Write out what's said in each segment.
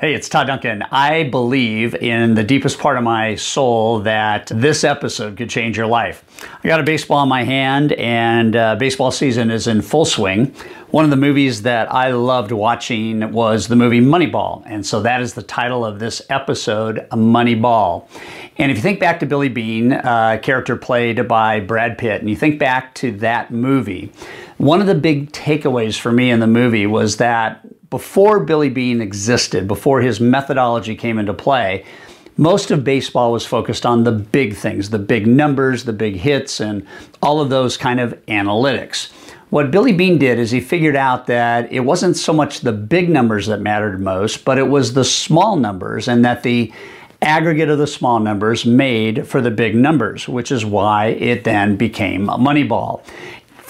Hey, it's Todd Duncan. I believe in the deepest part of my soul that this episode could change your life. I got a baseball in my hand, and uh, baseball season is in full swing. One of the movies that I loved watching was the movie Moneyball, and so that is the title of this episode, Moneyball. And if you think back to Billy Beane, uh, character played by Brad Pitt, and you think back to that movie, one of the big takeaways for me in the movie was that before Billy Beane existed, before his methodology came into play, most of baseball was focused on the big things, the big numbers, the big hits, and all of those kind of analytics. What Billy Beane did is he figured out that it wasn't so much the big numbers that mattered most, but it was the small numbers, and that the aggregate of the small numbers made for the big numbers, which is why it then became a Moneyball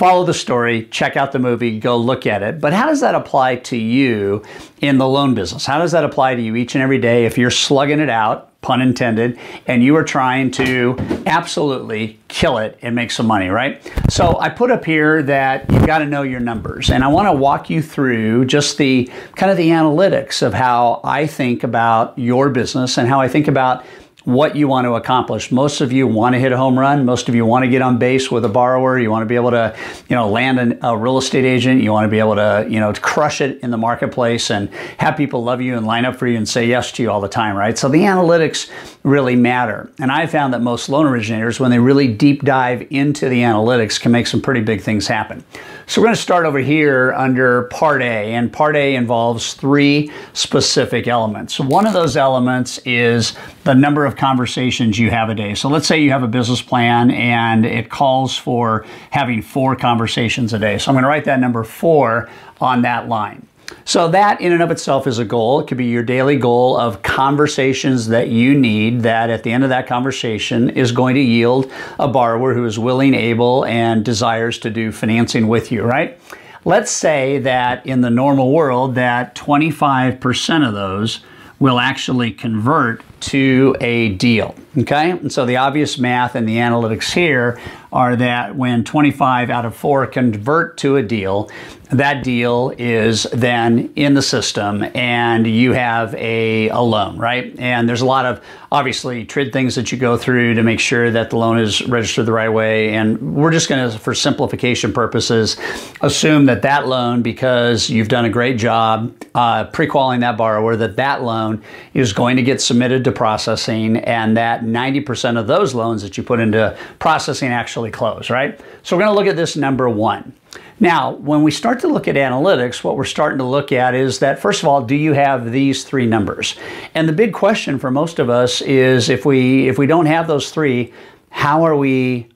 follow the story, check out the movie, go look at it. But how does that apply to you in the loan business? How does that apply to you each and every day if you're slugging it out, pun intended, and you are trying to absolutely kill it and make some money, right? So I put up here that you've got to know your numbers. And I want to walk you through just the kind of the analytics of how I think about your business and how I think about what you want to accomplish. Most of you want to hit a home run. Most of you want to get on base with a borrower. You want to be able to, you know, land an, a real estate agent. You want to be able to, you know, crush it in the marketplace and have people love you and line up for you and say yes to you all the time, right? So the analytics really matter. And I found that most loan originators, when they really deep dive into the analytics, can make some pretty big things happen. So we're going to start over here under Part A, and Part A involves three specific elements. One of those elements is the number of conversations you have a day. So let's say you have a business plan and it calls for having four conversations a day. So I'm going to write that number four on that line. So that in and of itself is a goal. It could be your daily goal of conversations that you need that at the end of that conversation is going to yield a borrower who is willing, able, and desires to do financing with you, right? Let's say that in the normal world that 25% of those will actually convert to a deal. Okay, and so the obvious math and the analytics here are that when 25 out of 4 convert to a deal, that deal is then in the system and you have a, a loan, right? And there's a lot of obviously TRID things that you go through to make sure that the loan is registered the right way. And we're just going to, for simplification purposes, assume that that loan, because you've done a great job uh, pre-qualifying that borrower, that that loan is going to get submitted to processing and that 90% of those loans that you put into processing actually close, right? So we're going to look at this number one. Now, when we start to look at analytics, what we're starting to look at is that, first of all, do you have these three numbers? And the big question for most of us is if we, if we don't have those three, how are we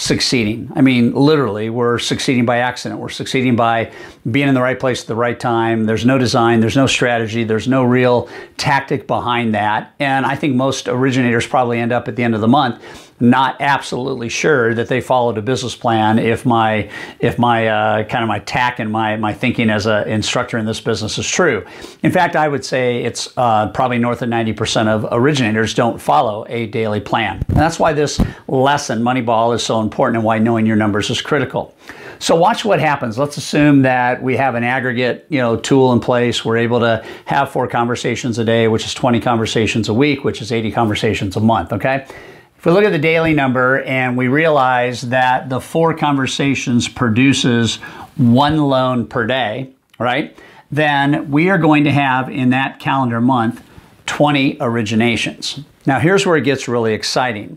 succeeding. I mean, literally, we're succeeding by accident. We're succeeding by being in the right place at the right time. There's no design, there's no strategy, there's no real tactic behind that. And I think most originators probably end up at the end of the month not absolutely sure that they followed a business plan if my if my uh, kind of my tack and my my thinking as an instructor in this business is true. In fact, I would say it's uh, probably north of 90% of originators don't follow a daily plan. And that's why this lesson, Moneyball, is so important and why knowing your numbers is critical. So watch what happens. Let's assume that we have an aggregate, you know, tool in place. We're able to have four conversations a day, which is 20 conversations a week, which is 80 conversations a month, okay? If we look at the daily number and we realize that the four conversations produces one loan per day, right? Then we are going to have in that calendar month 20 originations. Now, here's where it gets really exciting.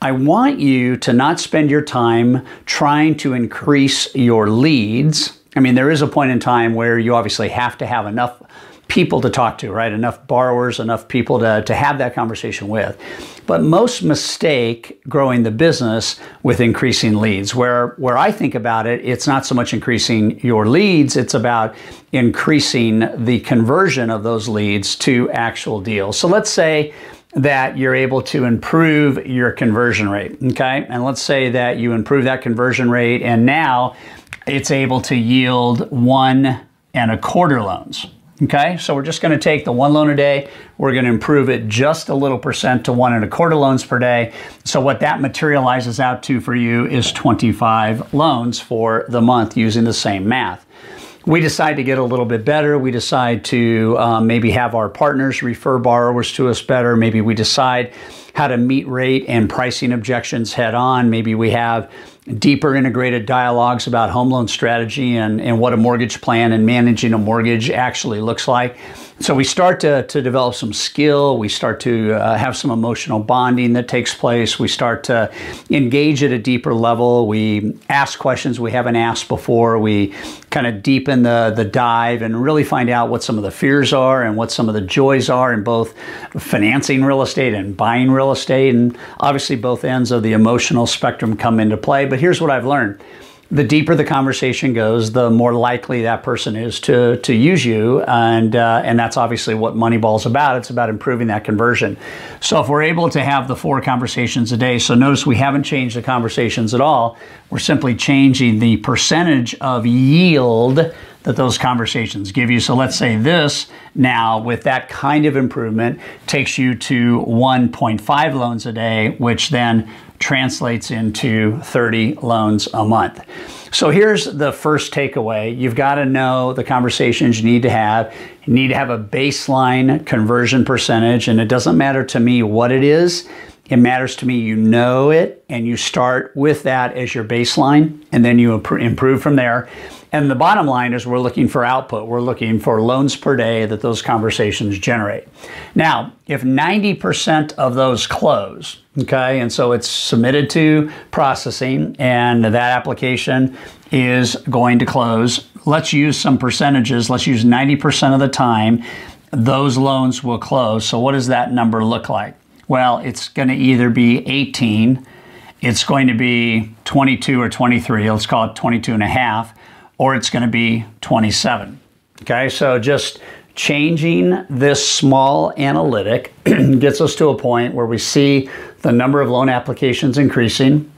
I want you to not spend your time trying to increase your leads. I mean, there is a point in time where you obviously have to have enough people to talk to, right? Enough borrowers, enough people to, to have that conversation with. But most mistake growing the business with increasing leads. Where, where I think about it, it's not so much increasing your leads, it's about increasing the conversion of those leads to actual deals. So let's say that you're able to improve your conversion rate. Okay. And let's say that you improve that conversion rate and now it's able to yield one and a quarter loans. Okay, so we're just going to take the one loan a day. We're going to improve it just a little percent to one and a quarter loans per day. So what that materializes out to for you is 25 loans for the month using the same math. We decide to get a little bit better. We decide to um, maybe have our partners refer borrowers to us better. Maybe we decide how to meet rate and pricing objections head on. Maybe we have deeper integrated dialogues about home loan strategy and, and what a mortgage plan and managing a mortgage actually looks like. So we start to, to develop some skill. We start to uh, have some emotional bonding that takes place. We start to engage at a deeper level. We ask questions we haven't asked before. We kind of deepen the, the dive and really find out what some of the fears are and what some of the joys are in both financing real estate and buying real estate. And obviously, both ends of the emotional spectrum come into play. But here's what I've learned the deeper the conversation goes, the more likely that person is to to use you, and uh, and that's obviously what Moneyball's about. It's about improving that conversion. So if we're able to have the four conversations a day, so notice we haven't changed the conversations at all. We're simply changing the percentage of yield that those conversations give you. So let's say this now, with that kind of improvement, takes you to 1.5 loans a day, which then translates into 30 loans a month. So here's the first takeaway. You've got to know the conversations you need to have. You need to have a baseline conversion percentage, and it doesn't matter to me what it is. It matters to me you know it and you start with that as your baseline and then you improve from there. And the bottom line is we're looking for output. We're looking for loans per day that those conversations generate. Now, if 90% of those close, okay, and so it's submitted to processing and that application is going to close, let's use some percentages. Let's use 90% of the time those loans will close. So what does that number look like? Well, it's going to either be 18, it's going to be 22 or 23, let's call it 22 and a half or it's going to be 27. Okay, so just changing this small analytic gets us to a point where we see the number of loan applications increasing,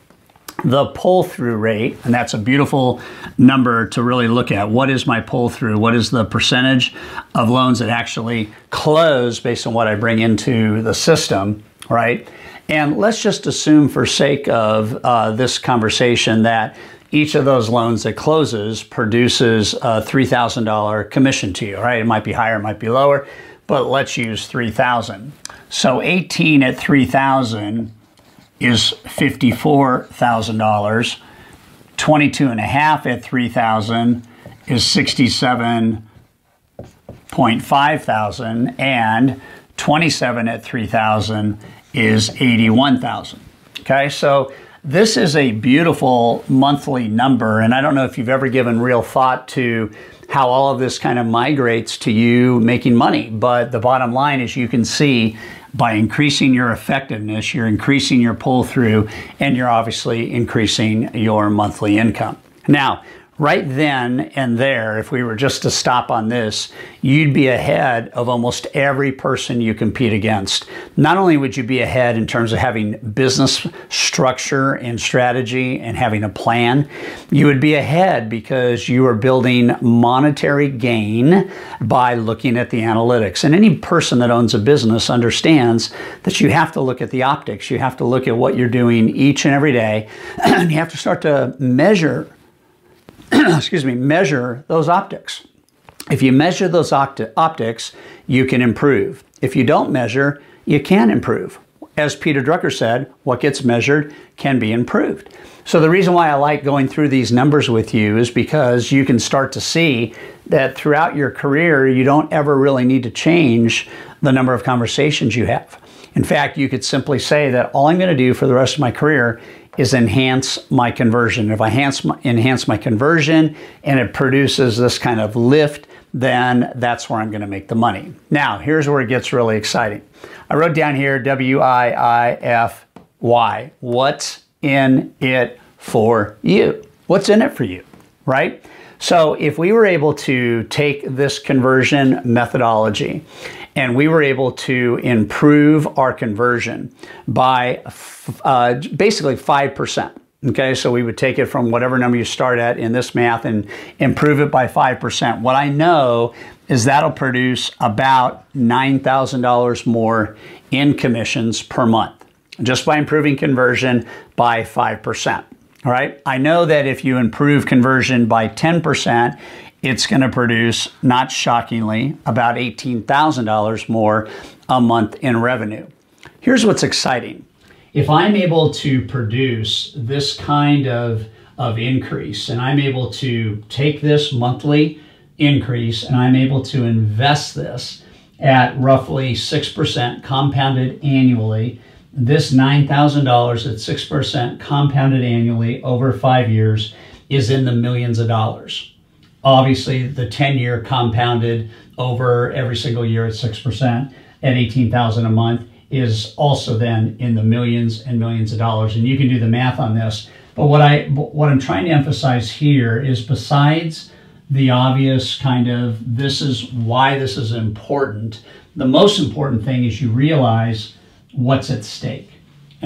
the pull through rate, and that's a beautiful number to really look at. What is my pull through? What is the percentage of loans that actually close based on what I bring into the system, right? And let's just assume, for sake of uh, this conversation, that each of those loans that closes produces a $3,000 commission to you, right? It might be higher, it might be lower, but let's use 3,000. So 18 at 3,000 is $54,000. 22 and a half at 3,000 is 67.5 thousand and 27 at 3,000 is 81,000. Okay, so this is a beautiful monthly number, and I don't know if you've ever given real thought to how all of this kind of migrates to you making money. But the bottom line is you can see by increasing your effectiveness, you're increasing your pull through, and you're obviously increasing your monthly income. Now, right then and there, if we were just to stop on this, you'd be ahead of almost every person you compete against. Not only would you be ahead in terms of having business structure and strategy and having a plan, you would be ahead because you are building monetary gain by looking at the analytics. And any person that owns a business understands that you have to look at the optics. You have to look at what you're doing each and every day, and you have to start to measure excuse me, measure those optics. If you measure those opti- optics, you can improve. If you don't measure, you can improve. As Peter Drucker said, what gets measured can be improved. So, the reason why I like going through these numbers with you is because you can start to see that throughout your career, you don't ever really need to change the number of conversations you have. In fact, you could simply say that all I'm going to do for the rest of my career is enhance my conversion. If I enhance my, enhance my conversion and it produces this kind of lift, then that's where I'm going to make the money. Now, here's where it gets really exciting. I wrote down here W I I F Y. What's in it for you? What's in it for you, right? So, if we were able to take this conversion methodology and we were able to improve our conversion by uh, basically 5%. Okay, so we would take it from whatever number you start at in this math and improve it by 5%. What I know is that'll produce about $9,000 more in commissions per month just by improving conversion by 5%. All right, I know that if you improve conversion by 10%, it's going to produce, not shockingly, about $18,000 more a month in revenue. Here's what's exciting. If I'm able to produce this kind of, of increase and I'm able to take this monthly increase and I'm able to invest this at roughly 6% compounded annually, this $9,000 at 6% compounded annually over five years is in the millions of dollars. Obviously, the 10 year compounded over every single year at 6% at 18,000 a month is also then in the millions and millions of dollars. And you can do the math on this. But what I what I'm trying to emphasize here is besides the obvious kind of this is why this is important, the most important thing is you realize what's at stake.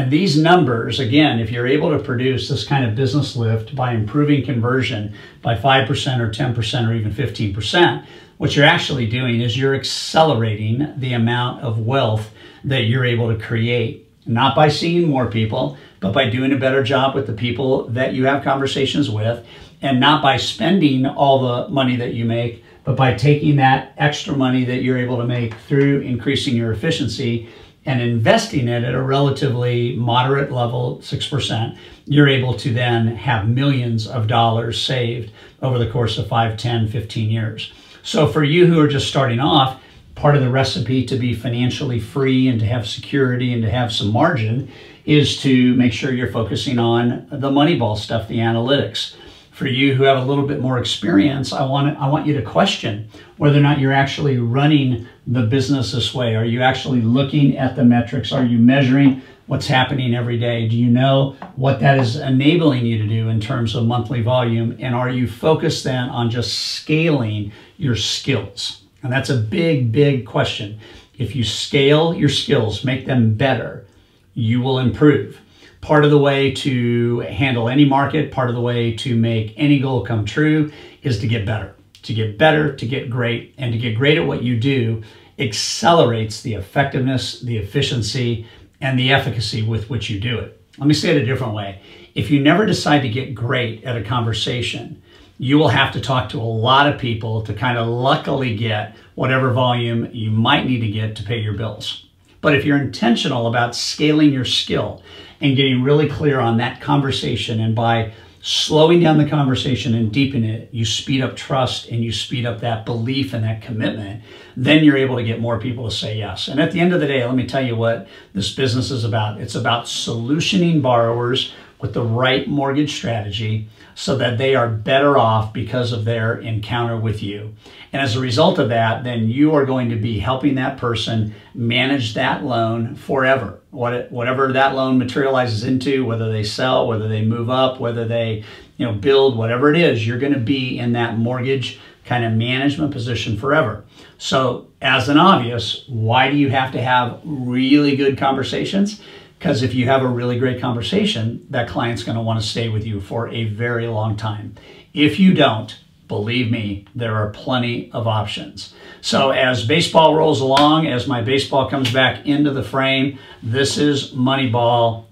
And these numbers, again, if you're able to produce this kind of business lift by improving conversion by 5% or 10% or even 15%, what you're actually doing is you're accelerating the amount of wealth that you're able to create. Not by seeing more people, but by doing a better job with the people that you have conversations with, and not by spending all the money that you make, but by taking that extra money that you're able to make through increasing your efficiency and investing it at a relatively moderate level, 6%, you're able to then have millions of dollars saved over the course of 5, 10, 15 years. So for you who are just starting off, part of the recipe to be financially free and to have security and to have some margin is to make sure you're focusing on the Moneyball stuff, the analytics for you who have a little bit more experience, I want I want you to question whether or not you're actually running the business this way. Are you actually looking at the metrics? Are you measuring what's happening every day? Do you know what that is enabling you to do in terms of monthly volume? And are you focused then on just scaling your skills? And that's a big, big question. If you scale your skills, make them better, you will improve part of the way to handle any market, part of the way to make any goal come true is to get better. To get better, to get great, and to get great at what you do accelerates the effectiveness, the efficiency, and the efficacy with which you do it. Let me say it a different way. If you never decide to get great at a conversation, you will have to talk to a lot of people to kind of luckily get whatever volume you might need to get to pay your bills. But if you're intentional about scaling your skill and getting really clear on that conversation, and by slowing down the conversation and deepening it, you speed up trust and you speed up that belief and that commitment, then you're able to get more people to say yes. And at the end of the day, let me tell you what this business is about. It's about solutioning borrowers with the right mortgage strategy so that they are better off because of their encounter with you. And as a result of that, then you are going to be helping that person manage that loan forever. What whatever that loan materializes into, whether they sell, whether they move up, whether they, you know, build, whatever it is, you're going to be in that mortgage kind of management position forever. So, as an obvious, why do you have to have really good conversations? Because if you have a really great conversation, that client's going to want to stay with you for a very long time. If you don't, believe me, there are plenty of options. So as baseball rolls along, as my baseball comes back into the frame, this is Moneyball.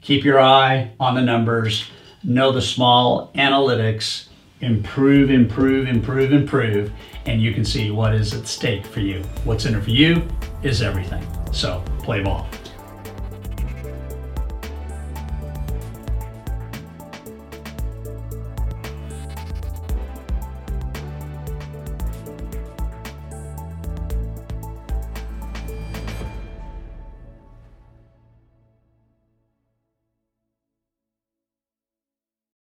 Keep your eye on the numbers, know the small analytics, improve, improve, improve, improve, and you can see what is at stake for you. What's in it for you is everything. So play ball.